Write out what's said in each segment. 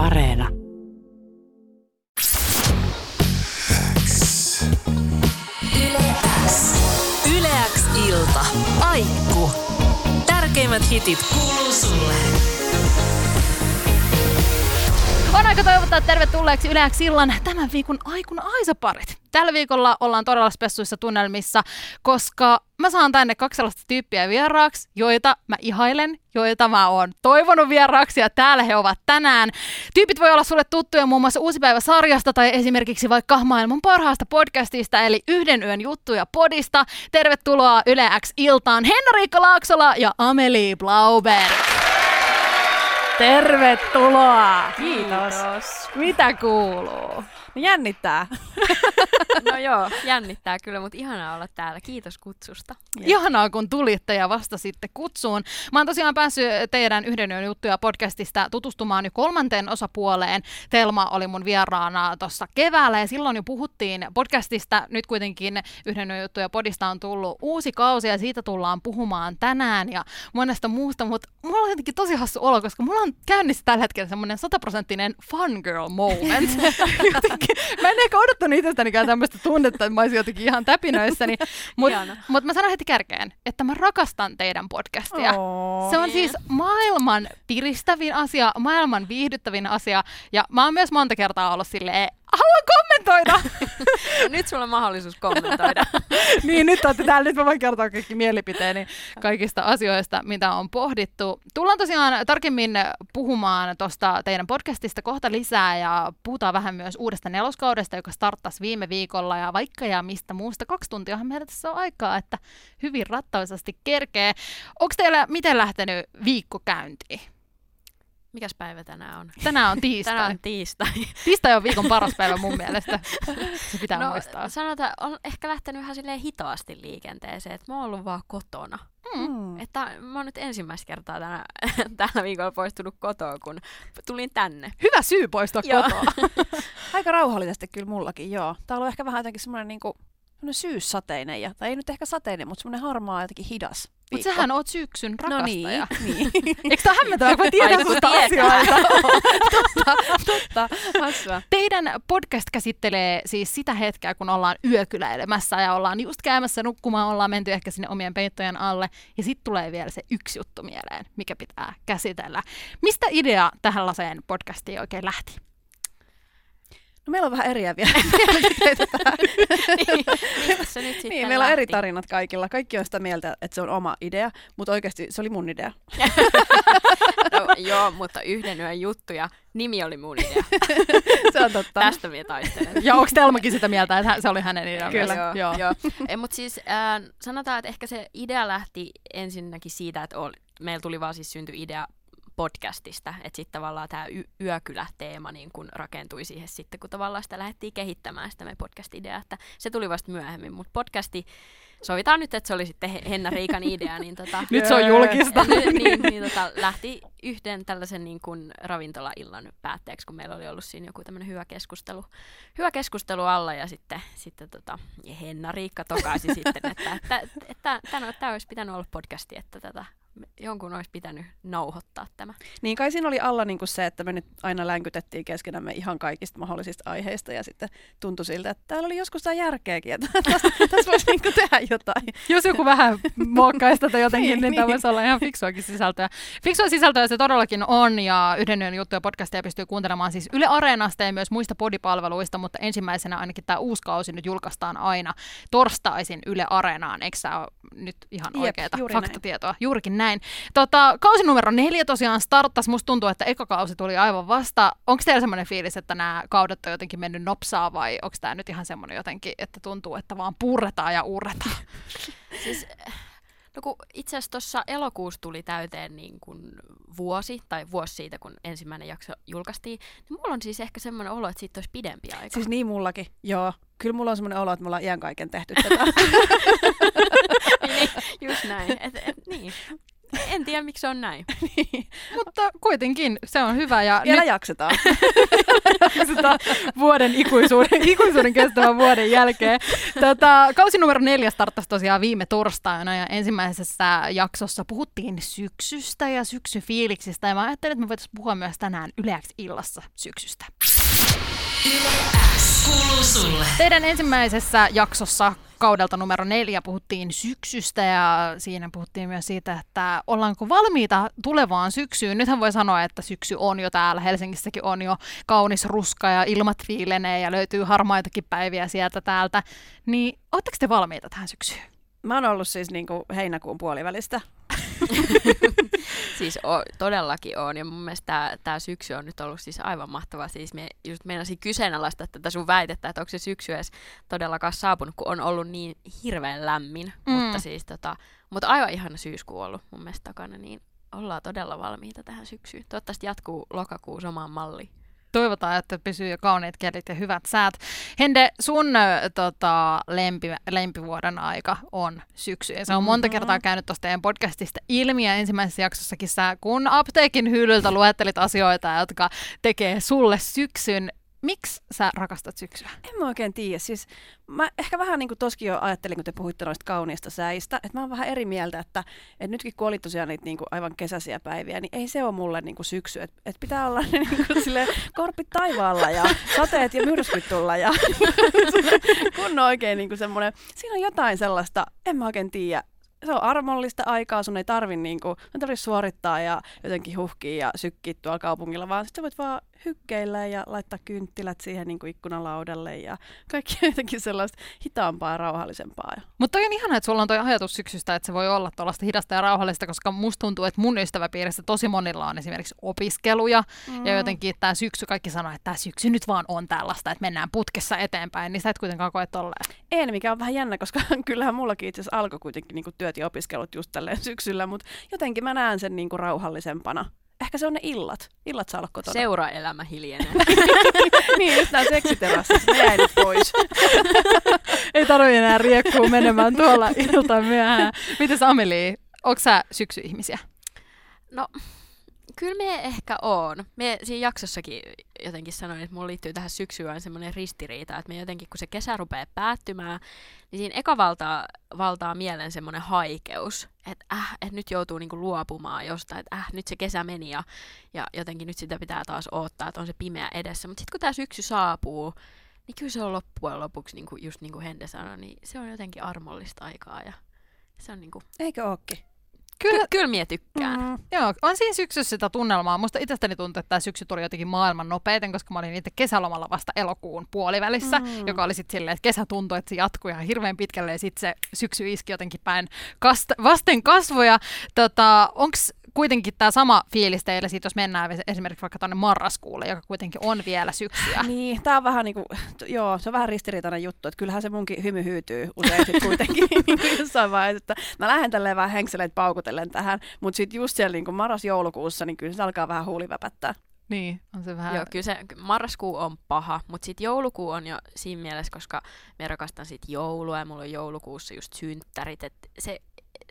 Areena. Yleäks ilta. Aikku. Tärkeimmät hitit kuuluu sulle. On aika toivottaa tervetulleeksi Yleäksi illan tämän viikon aikun Aisaparit. Tällä viikolla ollaan todella spessuissa tunnelmissa, koska mä saan tänne kaksi sellaista tyyppiä vieraaksi, joita mä ihailen, joita mä oon toivonut vieraaksi ja täällä he ovat tänään. Tyypit voi olla sulle tuttuja muun muassa Uusi päivä sarjasta tai esimerkiksi vaikka maailman parhaasta podcastista eli Yhden yön juttuja podista. Tervetuloa Yle X iltaan Henriikka Laaksola ja Amelie Blauberg. Tervetuloa! Kiitos. Mitä kuuluu? No jännittää. No joo, jännittää kyllä, mutta ihanaa olla täällä. Kiitos kutsusta. Ihanaa, kun tulitte ja vastasitte kutsuun. Mä oon tosiaan päässyt teidän Yhden yön juttuja podcastista tutustumaan jo kolmanteen osapuoleen. Telma oli mun vieraana tuossa keväällä ja silloin jo puhuttiin podcastista. Nyt kuitenkin Yhden yön juttuja podista on tullut uusi kausi ja siitä tullaan puhumaan tänään ja monesta muusta, mutta mulla on jotenkin tosi hassu olo, koska mulla on käynnissä tällä hetkellä semmoinen sataprosenttinen fangirl moment. jotenkin, mä en ehkä odottanut itsestänikään tämmöistä tunnetta, että mä olisin jotenkin ihan täpinöissäni, mutta mut mä sanon heti kärkeen, että mä rakastan teidän podcastia. Oo. Se on siis maailman piristävin asia, maailman viihdyttävin asia, ja mä oon myös monta kertaa ollut silleen, haluan kommentoida! No, nyt sulla on mahdollisuus kommentoida. niin, nyt olette täällä, nyt mä voin kertoa kaikki mielipiteeni kaikista asioista, mitä on pohdittu. Tullaan tosiaan tarkemmin puhumaan tuosta teidän podcastista kohta lisää, ja puhutaan vähän myös uudesta neloskaudesta, joka starttasi viime viikolla, ja vaikka ja mistä muusta. Kaksi tuntiahan meillä tässä on aikaa, että hyvin rattaisasti kerkee. Onko teillä miten lähtenyt viikko käyntiin? Mikäs päivä tänään on? Tänään on tiistai. Tänään on tiistai. Tiistai on viikon paras päivä mun mielestä. Se pitää no, muistaa. sanotaan, on ehkä lähtenyt ihan silleen hitaasti liikenteeseen, että mä oon ollut vaan kotona. Mm. Että mä oon nyt ensimmäistä kertaa tänä, tällä viikolla poistunut kotoa, kun tulin tänne. Hyvä syy poistua kotoa. Aika rauhallisesti kyllä mullakin, joo. Tää on ollut ehkä vähän jotenkin semmoinen niinku, semmoinen syyssateinen, ja, tai ei nyt ehkä sateinen, mutta semmoinen harmaa jotenkin hidas Mutta sähän oot syksyn No niin, rakastaja. niin. Eikö tää hämmentävää, kun mä tiedän asioita? totta, totta. Hassua. Teidän podcast käsittelee siis sitä hetkeä, kun ollaan yökyläilemässä ja ollaan just käymässä nukkumaan, ollaan menty ehkä sinne omien peittojen alle. Ja sitten tulee vielä se yksi juttu mieleen, mikä pitää käsitellä. Mistä idea tällaiseen podcastiin oikein lähti? No meillä on vähän eriäviä mielipiteitä tähän. niin, mistä se nyt sitten Niin, meillä on eri tarinat kaikilla. Kaikki on sitä mieltä, että se on oma idea, mutta oikeasti se oli mun idea. No, joo, mutta yhden yön juttuja. Nimi oli mun idea. se on totta. Tästä minä taistelen. Ja onko Telmakin sitä mieltä, että se oli hänen idea? Kyllä. myös? Joo, joo. Ei, mutta siis äh, sanotaan, että ehkä se idea lähti ensinnäkin siitä, että oli, meillä tuli vaan siis synty idea podcastista, että sitten tavallaan tämä y- yökylä-teema niin kun rakentui siihen sitten, kun tavallaan sitä lähdettiin kehittämään sitä meidän podcast-ideaa, että se tuli vasta myöhemmin, mutta podcasti, sovitaan nyt, että se oli sitten He- Henna Riikan idea, niin tota, Nyt se on julkista. niin, niin, niin tota, lähti yhden tällaisen niin kuin ravintolaillan päätteeksi, kun meillä oli ollut siinä joku tämmöinen hyvä keskustelu, hyvä keskustelu alla ja sitten, sitten tota, ja Henna Riikka tokaisi sitten, että, että, että tämä, tämä olisi pitänyt olla podcasti, että tätä jonkun olisi pitänyt nauhoittaa tämä. Niin kai siinä oli alla niinku se, että me nyt aina länkytettiin keskenämme ihan kaikista mahdollisista aiheista ja sitten tuntui siltä, että täällä oli joskus tämä järkeäkin, että tässä, tässä voisi niinku tehdä jotain. Jos joku vähän muokkaisi tätä jotenkin, niin, Niin, niin tämä niin. voisi olla ihan fiksuakin sisältöä. Fiksua sisältöä se todellakin on, ja Yhden yön juttuja podcastia pystyy kuuntelemaan siis Yle Areenasta ja myös muista podipalveluista, mutta ensimmäisenä ainakin tämä uusi kausi nyt julkaistaan aina torstaisin Yle Areenaan. Eikö sä ole nyt ihan Jep, oikeaa juuri näin. faktatietoa? Juurikin näin. Tota, kausi numero neljä tosiaan starttasi. Musta tuntuu, että eka kausi tuli aivan vasta. Onko teillä semmoinen fiilis, että nämä kaudet on jotenkin mennyt nopsaa vai onko tämä nyt ihan semmoinen jotenkin, että tuntuu, että vaan purretaan ja urretaan? Siis, no kun itse asiassa tuossa elokuussa tuli täyteen niin kuin vuosi, tai vuosi siitä, kun ensimmäinen jakso julkaistiin, niin mulla on siis ehkä semmoinen olo, että siitä olisi pidempi aika. Siis niin mullakin, joo. Kyllä mulla on semmoinen olo, että me ollaan iän kaiken tehty tätä. niin, just näin. Et, et, niin. En tiedä, miksi se on näin. Mutta kuitenkin se on hyvä. Ja Vielä nyt jaksetaan. jaksetaan vuoden ikuisuuden, ikuisuuden kestävän vuoden jälkeen. Tota, kausi numero neljä starttasi tosiaan viime torstaina ja ensimmäisessä jaksossa puhuttiin syksystä ja syksyfiiliksistä ja mä ajattelin, että me voitaisiin puhua myös tänään Yleäksi illassa syksystä. X kuuluu sulle. Teidän ensimmäisessä jaksossa kaudelta numero neljä puhuttiin syksystä ja siinä puhuttiin myös siitä, että ollaanko valmiita tulevaan syksyyn. Nythän voi sanoa, että syksy on jo täällä. Helsingissäkin on jo kaunis ruska ja ilmat viilenee ja löytyy harmaitakin päiviä sieltä täältä. Niin ootteko te valmiita tähän syksyyn? Mä oon ollut siis niinku heinäkuun puolivälistä. Siis o, todellakin on, ja mun mielestä tämä syksy on nyt ollut siis aivan mahtava. Siis me just meinasin kyseenalaistaa tätä sun väitettä, että onko se syksy edes todellakaan saapunut, kun on ollut niin hirveän lämmin. Mm. Mutta siis tota, mutta aivan ihana syyskuu ollut mun mielestä takana, niin ollaan todella valmiita tähän syksyyn. Toivottavasti jatkuu lokakuu samaan malliin. Toivotaan, että pysyy jo kauniit kelit ja hyvät säät. Hende, sun tota, lempi, lempivuoden aika on syksy. Ja se on monta Mhm. kertaa käynyt tuosta teidän podcastista ilmi. Ja ensimmäisessä jaksossakin sä, kun apteekin hyllyltä luettelit asioita, jotka tekee sulle syksyn. Miksi sä rakastat syksyä? En mä oikein tiedä. Siis mä ehkä vähän niin kuin toskin jo ajattelin, kun te puhuitte noista kauniista säistä, että mä oon vähän eri mieltä, että, että nytkin kun oli tosiaan niitä niin kuin aivan kesäisiä päiviä, niin ei se ole mulle niin kuin syksy. Että et pitää olla niin kuin sille korpit taivaalla ja sateet ja myrskyt tulla ja kun on oikein niin kuin semmoinen, siinä on jotain sellaista, en mä oikein tiedä, se on armollista aikaa, sun ei tarvi, niinku, sun tarvi suorittaa ja jotenkin huhkia ja sykkiä tuolla kaupungilla, vaan sit sä voit vaan hykkeillä ja laittaa kynttilät siihen niinku ikkunalaudalle ja kaikki jotenkin sellaista hitaampaa ja rauhallisempaa. Mutta on ihana, että sulla on toi ajatus syksystä, että se voi olla tuollaista hidasta ja rauhallista, koska musta tuntuu, että mun ystäväpiirissä tosi monilla on esimerkiksi opiskeluja, mm. ja jotenkin tämä syksy, kaikki sanoo, että tämä syksy nyt vaan on tällaista, että mennään putkessa eteenpäin, niin sä et kuitenkaan koe tolleen. En, mikä on vähän jännä, koska kyllähän mullakin itse asiassa alkoi kuitenkin niinku työt ja opiskelut just tälleen syksyllä, mutta jotenkin mä näen sen niinku rauhallisempana. Ehkä se on ne illat. Illat saa olla kotona. Seuraelämä hiljenee. niin, just nää seksiterassissa. Ne jäi nyt pois. Ei tarvitse enää riekkuu menemään tuolla ilta myöhään. Mites Ameli, onko sä syksyihmisiä? No, kyllä me ehkä on. Me siinä jaksossakin jotenkin sanoin, että mulla liittyy tähän syksyyn semmoinen ristiriita, että me jotenkin, kun se kesä rupeaa päättymään, niin siinä eka valtaa, valtaa mielen semmoinen haikeus, että äh, että nyt joutuu niinku luopumaan jostain, että äh, nyt se kesä meni ja, ja jotenkin nyt sitä pitää taas odottaa, että on se pimeä edessä. Mutta sitten kun tämä syksy saapuu, niin kyllä se on loppujen lopuksi, niin kuin, just niin kuin Hende sanoi, niin se on jotenkin armollista aikaa ja se on niinku, Eikö ookin? Kyllä, ky- kyllä mie tykkään. Mm. Joo, on siinä syksyssä sitä tunnelmaa. Musta itsestäni tuntuu, että tämä syksy tuli jotenkin maailman nopeiten, koska mä olin itse kesälomalla vasta elokuun puolivälissä, mm. joka oli sitten silleen, että kesä tuntui, että se jatkui ihan hirveän pitkälle ja sitten se syksy iski jotenkin päin kast- vasten kasvoja. Tota, Onko kuitenkin tämä sama fiilis teillä siitä, jos mennään esimerkiksi vaikka tuonne marraskuulle, joka kuitenkin on vielä syksyä? Niin, tää on vähän niinku, joo, se on vähän ristiriitainen juttu, että kyllähän se munkin hymy hyytyy usein sit kuitenkin niinku jossain vaiheessa, että mä lähden tälleen vähän henkseleitä paukutellen tähän, mutta sitten just siellä niinku marras-joulukuussa, niin kyllä se alkaa vähän huuliväpättää. Niin, on se vähän... Joo, kyllä se marraskuu on paha, mutta sitten joulukuu on jo siinä mielessä, koska me rakastan sit joulua ja mulla on joulukuussa just synttärit, että se,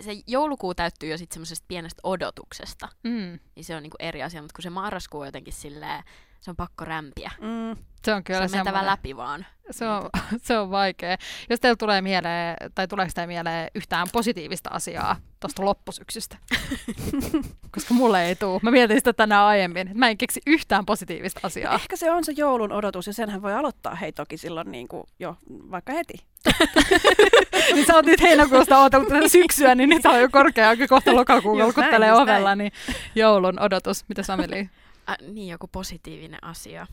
se joulukuu täyttyy jo sitten semmoisesta pienestä odotuksesta, Mm, niin se on niinku eri asia, mutta kun se marraskuu on jotenkin silleen, se on pakko rämpiä. Mm. se on Se kyllä on mentävä semmoinen- läpi vaan. Se on, se on vaikea. Jos teillä tulee mieleen, tai tuleeko teille mieleen yhtään positiivista asiaa tuosta loppusyksystä? Koska mulle ei tule. Mä mietin sitä tänään aiemmin, että mä en keksi yhtään positiivista asiaa. Ehkä se on se joulun odotus ja senhän voi aloittaa hei toki silloin niinku jo vaikka heti. oot nyt heinäkuusta odotellut tätä syksyä, niin nyt on jo korkea aika kohta lokakuun kolkuttelee ovella, niin joulun odotus. Mitä Sameli? Äh, niin, joku positiivinen asia.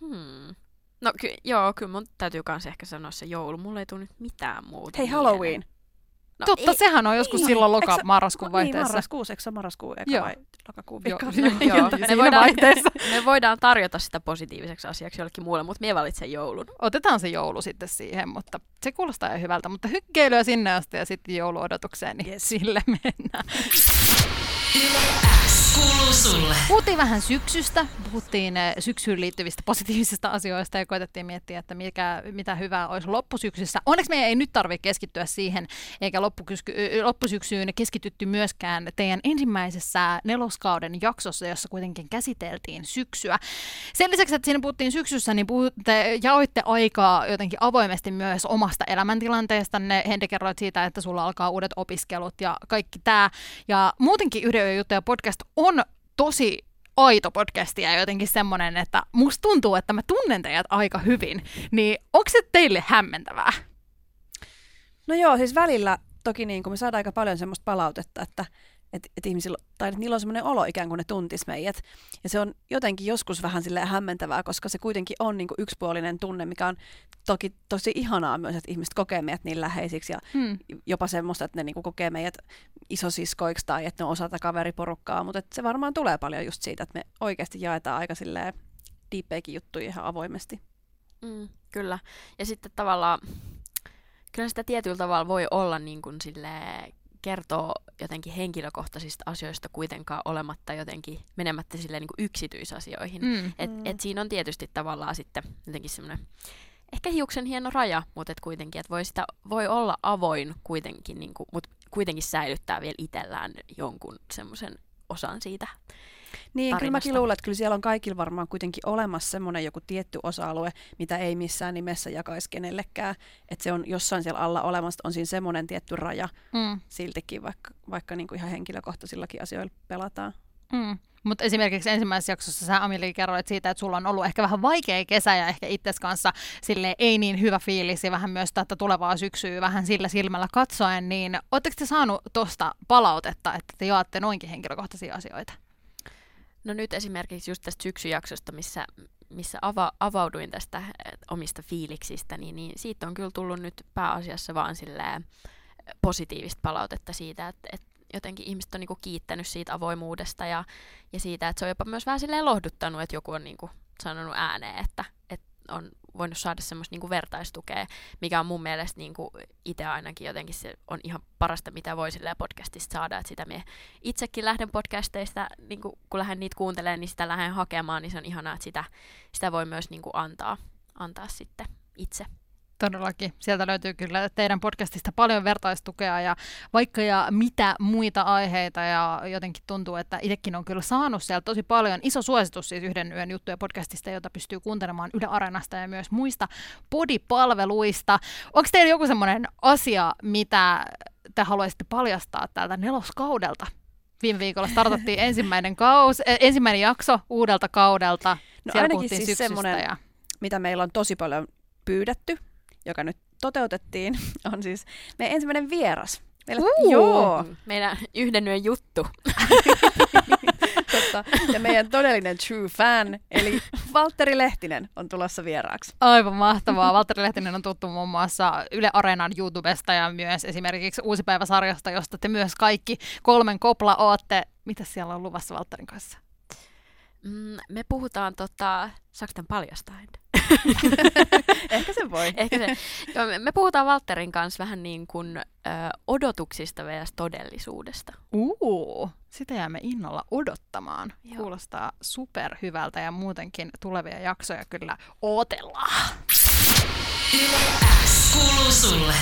Hmm. No ky- joo, kyllä mun täytyy kans ehkä sanoa se joulu. Mulla ei tule nyt mitään muuta. Hei mieleen. Halloween. No, Totta, ei, sehän on joskus Niin. silloin Eikö sä- loka-marraskuun Niin, vaihteessa. marraskuussa, eikö se ole marraskuu eka Joo. vai lokakuun Joo, vika? joo, joo, jotain me voidaan, vaihteessa. me voidaan tarjota sitä positiiviseksi asiaksi jollekin muulle, mutta me valitsen joulun. Otetaan se joulu sitten siihen, mutta se kuulostaa jo hyvältä. Mutta hykkeilyä sinne asti ja sitten jouluodotukseen, niin yes. Sille mennään. Yle kuuluu sulle. Puhuttiin vähän syksystä, puhuttiin eh, syksyyn liittyvistä positiivisista asioista ja koitettiin miettiä, että mikä, mitä hyvää olisi loppusyksyssä. Onneksi meidän ei nyt tarvitse keskittyä siihen, eikä loppusyksyyn keskitytty myöskään teidän ensimmäisessä neloskauden jaksossa, jossa kuitenkin käsiteltiin syksyä. Sen lisäksi, että siinä puhuttiin syksyssä, niin puhutte, jaoitte aikaa jotenkin avoimesti myös omasta elämäntilanteestanne. Hende kerroit siitä, että sulla alkaa uudet opiskelut ja kaikki tämä. Ja muutenkin Yhden juttuja podcast on tosi aito podcasti ja jotenkin semmoinen, että musta tuntuu, että mä tunnen teidät aika hyvin. Niin onko se teille hämmentävää? No joo, siis välillä toki niin kuin me saadaan aika paljon semmoista palautetta, että että et ihmisillä, tai että niillä on semmoinen olo ikään kuin ne tuntis meidät. Ja se on jotenkin joskus vähän sille hämmentävää, koska se kuitenkin on niin kuin yksipuolinen tunne, mikä on toki tosi ihanaa myös, että ihmiset kokee meidät niin läheisiksi ja hmm. jopa semmoista, että ne niin kuin kokee meidät isosiskoiksi tai että ne on osa kaveriporukkaa, mutta se varmaan tulee paljon just siitä, että me oikeasti jaetaan aika silleen juttuja ihan avoimesti. Mm, kyllä. Ja sitten tavallaan, kyllä sitä tietyllä tavalla voi olla niin kuin silleen kertoo jotenkin henkilökohtaisista asioista kuitenkaan olematta jotenkin menemättä silleen niin kuin yksityisasioihin. Mm. Et, mm. et siinä on tietysti tavallaan sitten jotenkin semmoinen ehkä hiuksen hieno raja, mutta et kuitenkin, että voi, sitä, voi olla avoin kuitenkin, niin kuin, mutta kuitenkin säilyttää vielä itsellään jonkun semmoisen osan siitä niin, tarinasta. kyllä mäkin luulen, että kyllä siellä on kaikilla varmaan kuitenkin olemassa semmoinen joku tietty osa-alue, mitä ei missään nimessä jakaisi kenellekään. Että se on jossain siellä alla olemassa, on siinä semmoinen tietty raja mm. siltikin, vaikka, vaikka niin kuin ihan henkilökohtaisillakin asioilla pelataan. Mm. Mutta esimerkiksi ensimmäisessä jaksossa sä Amili kerroit siitä, että sulla on ollut ehkä vähän vaikea kesä ja ehkä itses kanssa sille ei niin hyvä fiilis ja vähän myös tätä tulevaa syksyä vähän sillä silmällä katsoen, niin oletteko te saanut tuosta palautetta, että te jaatte noinkin henkilökohtaisia asioita? No nyt esimerkiksi just tästä syksyjaksosta, missä, missä ava, avauduin tästä omista fiiliksistä, niin, niin siitä on kyllä tullut nyt pääasiassa vaan positiivista palautetta siitä, että, että jotenkin ihmiset on niinku kiittänyt siitä avoimuudesta ja, ja siitä, että se on jopa myös vähän silleen lohduttanut, että joku on niinku sanonut ääneen, että, että on voinut saada semmoista niin kuin vertaistukea, mikä on mun mielestä niin kuin itse ainakin jotenkin se on ihan parasta, mitä voi podcastista saada. Että sitä me itsekin lähden podcasteista, niin kuin, kun lähden niitä kuuntelemaan, niin sitä lähden hakemaan, niin se on ihanaa, että sitä, sitä voi myös niin kuin antaa, antaa sitten itse. Todellakin. Sieltä löytyy kyllä teidän podcastista paljon vertaistukea ja vaikka ja mitä muita aiheita ja jotenkin tuntuu, että itsekin on kyllä saanut sieltä tosi paljon. Iso suositus siis yhden yön juttuja podcastista, jota pystyy kuuntelemaan Yle Areenasta ja myös muista podipalveluista. Onko teillä joku semmoinen asia, mitä te haluaisitte paljastaa täältä neloskaudelta? Viime viikolla startattiin ensimmäinen, kaus, eh, ensimmäinen jakso uudelta kaudelta. No Siellä ainakin siis semmoinen, ja... mitä meillä on tosi paljon pyydetty, joka nyt toteutettiin, on siis meidän ensimmäinen vieras. Meillä, uh, joo. Meidän yhden yön juttu. Totta. Ja meidän todellinen true fan, eli Valtteri Lehtinen on tulossa vieraaksi. Aivan mahtavaa. Valtteri Lehtinen on tuttu muun muassa Yle Areenan YouTubesta ja myös esimerkiksi Uusi päivä-sarjasta, josta te myös kaikki kolmen kopla ootte. Mitä siellä on luvassa Valtterin kanssa? Mm, me puhutaan, tota, saako tämän paljastaa? Ehkä se voi. Ehkä se. Joo, me, puhutaan Walterin kanssa vähän niin kuin ö, odotuksista vs. todellisuudesta. Uu, sitä jäämme innolla odottamaan. Joo. Kuulostaa superhyvältä ja muutenkin tulevia jaksoja kyllä odotellaan.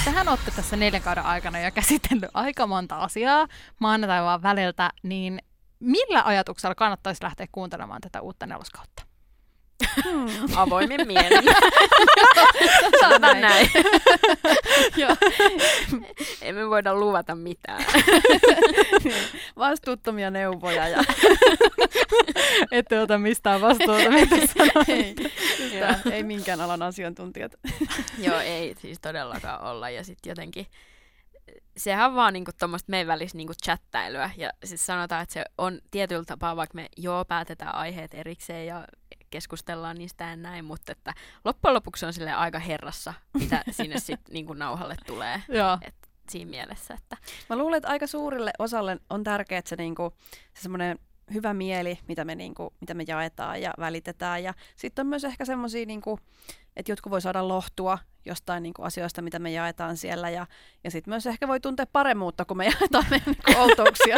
Tähän olette tässä neljän kauden aikana jo käsitellyt aika monta asiaa maanantai vaan väliltä, niin millä ajatuksella kannattaisi lähteä kuuntelemaan tätä uutta neloskautta? Hmm. Avoimin mielin. Sanotaan näin. Joo. Emme voida luvata mitään. Vastuuttomia neuvoja. Ja... Ette ota mistään vastuuta, mitä ei, ei minkään alan asiantuntijat. Joo, ei siis todellakaan olla. Ja sitten jotenkin sehän vaan niinku tuommoista meidän välistä niinku chattailuä. Ja siis sanotaan, että se on tietyllä tapaa, vaikka me joo päätetään aiheet erikseen ja keskustellaan niistä ja näin, mutta että loppujen lopuksi on sille aika herrassa, mitä sinne sitten niinku nauhalle tulee. Et siinä mielessä, että... Mä luulen, että aika suurille osalle on tärkeää se, niinku, se semmoinen hyvä mieli, mitä me, niinku, mitä me jaetaan ja välitetään. Ja sitten on myös ehkä semmoisia, niinku, että jotkut voi saada lohtua jostain niinku, asioista, mitä me jaetaan siellä. Ja, ja sitten myös ehkä voi tuntea paremmuutta, kun me jaetaan meidän niinku, outouksia.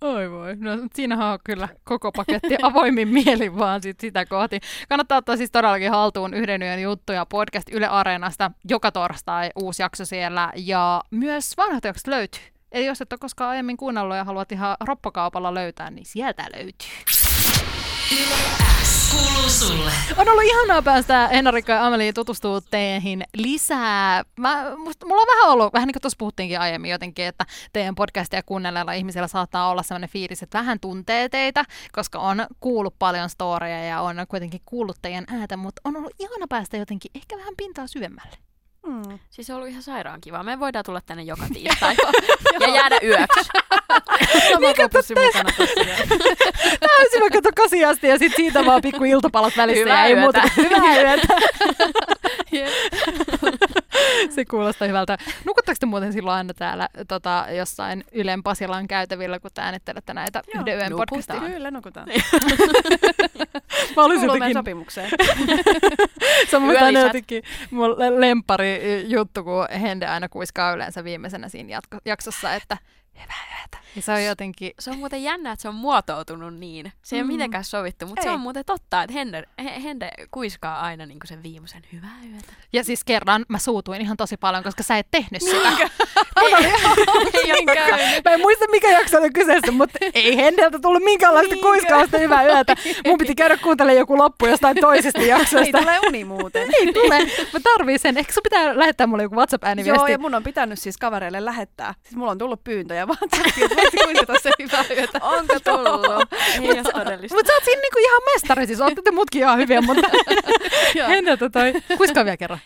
Oi voi, no siinähän on kyllä koko paketti avoimin mielin vaan sit sitä kohti. Kannattaa ottaa siis todellakin haltuun yhden yön juttuja podcast Yle Areenasta. Joka torstai uusi jakso siellä ja myös vanhat jaksot löytyy. Eli jos et ole koskaan aiemmin kuunnellut ja haluat ihan roppakaupalla löytää, niin sieltä löytyy. Sulle. On ollut ihanaa päästä Henrikka ja Ameliin tutustua teihin lisää. Mä, musta, mulla on vähän ollut, vähän niin kuin tuossa puhuttiinkin aiemmin jotenkin, että teidän podcastia kuunnelleilla ihmisillä saattaa olla sellainen fiilis, että vähän tuntee teitä, koska on kuullut paljon storeja ja on kuitenkin kuullut teidän ääntä, mutta on ollut ihana päästä jotenkin ehkä vähän pintaa syvemmälle. Mm. Siis se on ollut ihan sairaan kiva. Me voidaan tulla tänne joka tiistai ja jäädä yöksi. Sama kopussi mukana vielä. Täysin vaikka tuon kasi asti ja sitten siitä vaan pikku iltapalat välissä Hyvää ja ei yötä. muuta hyvää yötä. Se kuulostaa hyvältä. Nukutteko te muuten silloin aina täällä tota, jossain Ylen Pasilan käytävillä, kun te äänittelette näitä Joo, yhden yön podcastia? Kyllä, nukutaan. Mä olisin jotenkin, sopimukseen. se on Yölisät. jotenkin mun le- lempari juttu, kun Hende aina kuiskaa yleensä viimeisenä siinä jatko- jaksossa, että. Ja se on jotenkin, Se on muuten jännä, että se on muotoutunut niin. Se ei ole Mm. mitenkään sovittu, mutta se Ei. on muuten totta, että Hende, He- Hende kuiskaa aina niin sen viimeisen hyvää yötä. ja siis kerran mä suutuin ihan tosi paljon, koska sä et tehnyt sitä. Ei ole käynyt. Mä en muista mikä jakso oli kyseessä, mutta ei Hendeltä tullut minkäänlaista Niinkö? kuiskausta hyvää yötä. Mun piti käydä kuuntelemaan joku loppu jostain toisesta Ei jaksosta. tule uni muuten. Ei tule. Mä tarviin sen. Ehkä sun pitää lähettää mulle joku WhatsApp-ääniviesti. Joo, ja mun on pitänyt siis kavereille lähettää. Siis mulla on tullut pyyntöjä vaan kuiskata se hyvää yötä. Onko tullut? Ei ole todellista. Mutta sä oot siinä niinku ihan mestari, siis ootte te mutkin ihan hyviä, mutta Joo. Hendeltä toi. Kuiskaa vielä kerran.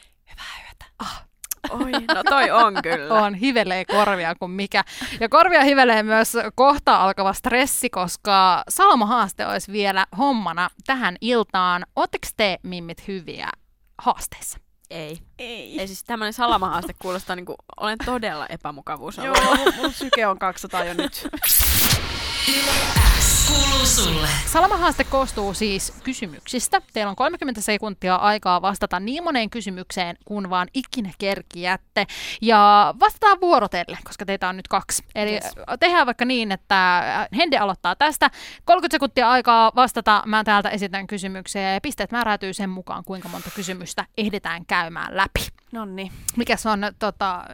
Oi, no toi on kyllä. On, hivelee korvia kuin mikä. Ja korvia hivelee myös kohta alkava stressi, koska Salma-haaste olisi vielä hommana tähän iltaan. Ootteko te, mimmit, hyviä haasteissa? Ei. Ei. Ei siis tämmöinen salamahaaste kuulostaa niinku, olen todella epämukavuus Joo, mun, mun syke on 200 jo nyt. Kuuluu sulle. Salamahaaste koostuu siis kysymyksistä. Teillä on 30 sekuntia aikaa vastata niin moneen kysymykseen, kun vaan ikinä kerkiätte. Ja vastataan vuorotelle, koska teitä on nyt kaksi. Eli yes. Tehdään vaikka niin, että Hende aloittaa tästä. 30 sekuntia aikaa vastata. Mä täältä esitän kysymyksiä ja pisteet määräytyy sen mukaan, kuinka monta kysymystä ehditään käymään läpi. Nonni, Mikäs on tota,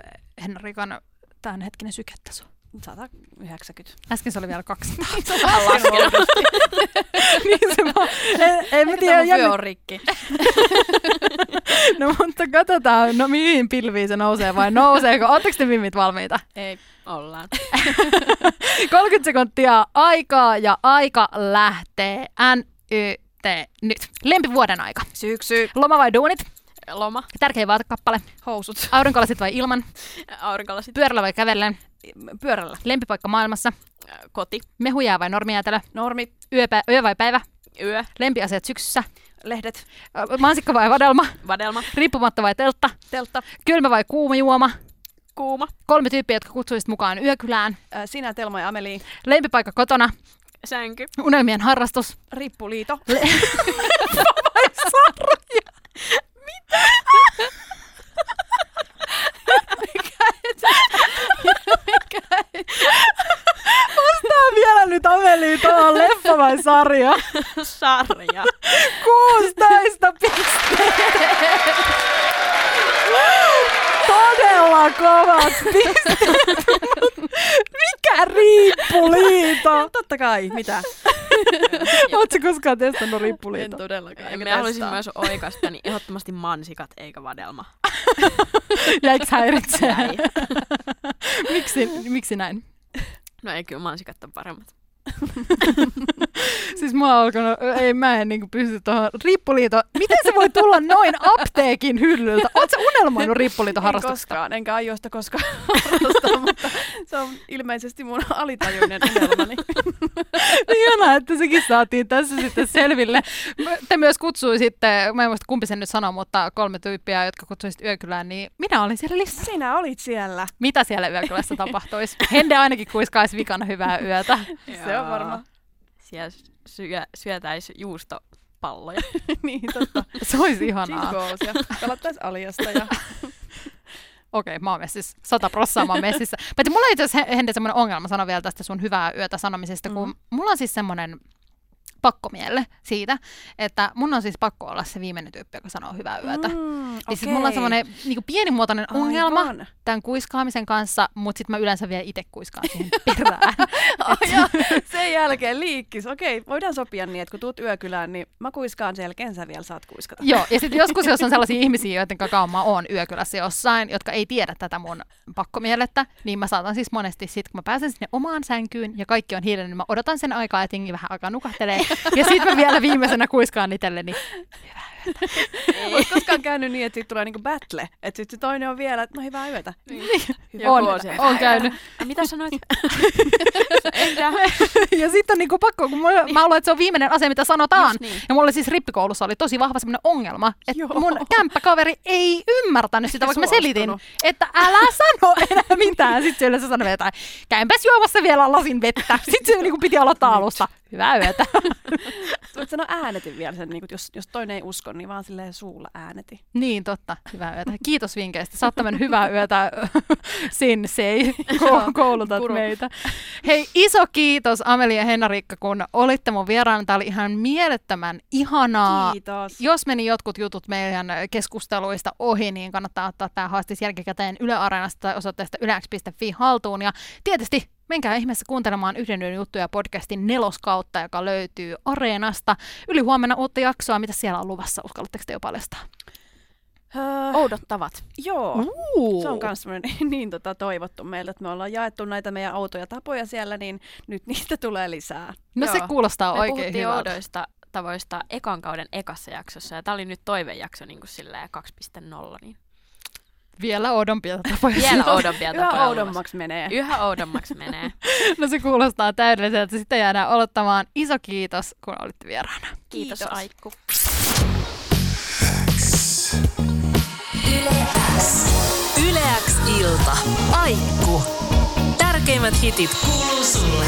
Henrikan tämänhetkinen syketaso? 190. Äsken se oli vielä 200. Vähän laskenut. niin se vaan, en, en mä tiedä, jänn... on rikki. no mutta katsotaan, no mihin pilviin se nousee vai nouseeko? Oletteko te mimmit valmiita? Ei. Ollaan. 30 sekuntia aikaa ja aika lähtee. N, Y, T, nyt. Lempivuoden aika. Syksy. Loma vai duunit? Loma, Tärkein vaatekappale. Housut. Aurinkolasit vai ilman? aurinkolasit, Pyörällä vai kävellen? Pyörällä. Lempipaikka maailmassa? koti, Mehujää vai normijäätelö? Normi. Yöpä, yö vai päivä? yö, Lempiasiat syksyssä? Lehdet. Mansikka vai vadelma? vadelma, Riippumatta vai teltta? Teltta. Kylmä vai kuuma juoma? kuuma, Kolme tyyppiä, jotka kutsuisit mukaan yökylään. Ää, Sinä, Telma ja Ameli. Lempipaikka kotona? sänky, Unelmien harrastus? Rippuliito. Vastaa vielä nyt Ameliin, tuohon leffa vai sarja? sarja. 16 pistettä! Todella kovat pisteet! Mikä riippuliito? Totta kai, mitä? Oletko koskaan testannut En riippuliito? todellakaan. Ja enkä minä haluaisin myös oikaista, niin ehdottomasti mansikat eikä vadelma. Jäikö häiritsee? Jäi. miksi, miksi näin? No ei kyllä mansikat on paremmat. Siis mä oon alkanut, ei mä en niinku pysty tuohon riippuliito. Miten se voi tulla noin apteekin hyllyltä? Oletko unelmoinut riippuliiton En koskaan, enkä aio sitä koskaan harrastaa, mutta se on ilmeisesti mun alitajuinen unelmani. Ihanaa, että sekin saatiin tässä sitten selville. Te myös kutsuisitte, mä en muista kumpi sen nyt sanoo, mutta kolme tyyppiä, jotka kutsuisit yökylään, niin minä olin siellä listassa. Sinä olit siellä. Mitä siellä yökylässä tapahtuisi? Hende ainakin kuiskaisi vikana hyvää yötä. Se on varma. Siellä syö, syötäisi juustopalloja. niin, totta. Se olisi Cheese ihanaa. balls ja pelattais aliasta ja okei, okay, mä oon messissä, sata prossaa mä oon messissä. Mutta mulla on itse asiassa Hende semmoinen ongelma, sano vielä tästä sun hyvää yötä sanomisesta, kun Mhm. mulla on siis semmoinen pakkomielle siitä, että mun on siis pakko olla se viimeinen tyyppi, joka sanoo hyvää yötä. Mm, okay. siis mulla on semmoinen niin pienimuotoinen ongelma Aivan. tämän kuiskaamisen kanssa, mutta sitten mä yleensä vielä itse kuiskaan siihen perään. Ai ja sen jälkeen liikkis. Okei, voidaan sopia niin, että kun tuut yökylään, niin mä kuiskaan sen jälkeen, sä vielä saat kuiskata. Joo, ja sitten joskus, jos on sellaisia ihmisiä, joiden kanssa mä oon yökylässä jossain, jotka ei tiedä tätä mun pakkomielettä, niin mä saatan siis monesti sit, kun mä pääsen sinne omaan sänkyyn ja kaikki on hiljainen, niin mä odotan sen aikaa, että jengi vähän alkaa nukahtelee. Ja sitten mä vielä viimeisenä kuiskaan itselleni. Oletko koskaan käynyt niin, että siitä tulee niinku battle? Että sitten toinen on vielä, että no hyvää yötä. Hyvää On, yötä. on käynyt. A, mitä sanoit? Ja sitten on niinku pakko, kun mulla, mä luulen, että se on viimeinen asia, mitä sanotaan. Just niin. Ja mulla siis rippikoulussa oli tosi vahva semmoinen ongelma, että Joo. mun kämppäkaveri ei ymmärtänyt sitä, vaikka mä selitin, että älä sano enää mitään. Sitten se yleensä sanoi jotain, käympäs juomassa vielä lasin vettä. Sitten se niinku piti aloittaa alusta. Hyvää yötä. Voit sanoa äänetin vielä sen, niin kun jos, jos toinen ei usko, niin vaan silleen suulla ääneti. niin, totta. Hyvää yötä. Kiitos vinkkeistä. Oot tämmönen hyvää yötä sensei. Ko- koulutat Guru. meitä. Hei, iso kiitos Amelia ja Henna-Riikka, kun olitte mun vieraana. Tämä oli ihan mielettömän ihanaa. Kiitos. Jos meni jotkut jutut meidän keskusteluista ohi, niin kannattaa ottaa tämä haastis jälkikäteen Yle Areenasta tai osoitteesta ylex.fi haltuun. Ja tietysti menkää ihmeessä kuuntelemaan Yhden yön juttuja podcastin neloskautta, joka löytyy Areenasta. Yli huomenna uutta jaksoa. Mitä siellä on luvassa? Uskallatteko te jo paljastaa? Öö, Oudottavat. joo. Uh. Se on myös niin, niin tota, toivottu meiltä, että me ollaan jaettu näitä meidän autoja tapoja siellä, niin nyt niistä tulee lisää. No se Joo. kuulostaa Me oikein hyvältä. oudoista tavoista ekan kauden ekassa jaksossa, ja tämä oli nyt toivejakso niin kuin silleen 2.0, niin Vielä oudompia tapoja. vielä oudompia Yhä tapoja oudommaksi menee. Yhä oudommaksi menee. No se kuulostaa täydelliseltä. Sitten jäädään odottamaan. Iso kiitos, kun olitte vieraana. Kiitos, Kiitos. Aikku. Yleäks ilta. Aikku. Tärkeimmät hitit kuuluu sulle.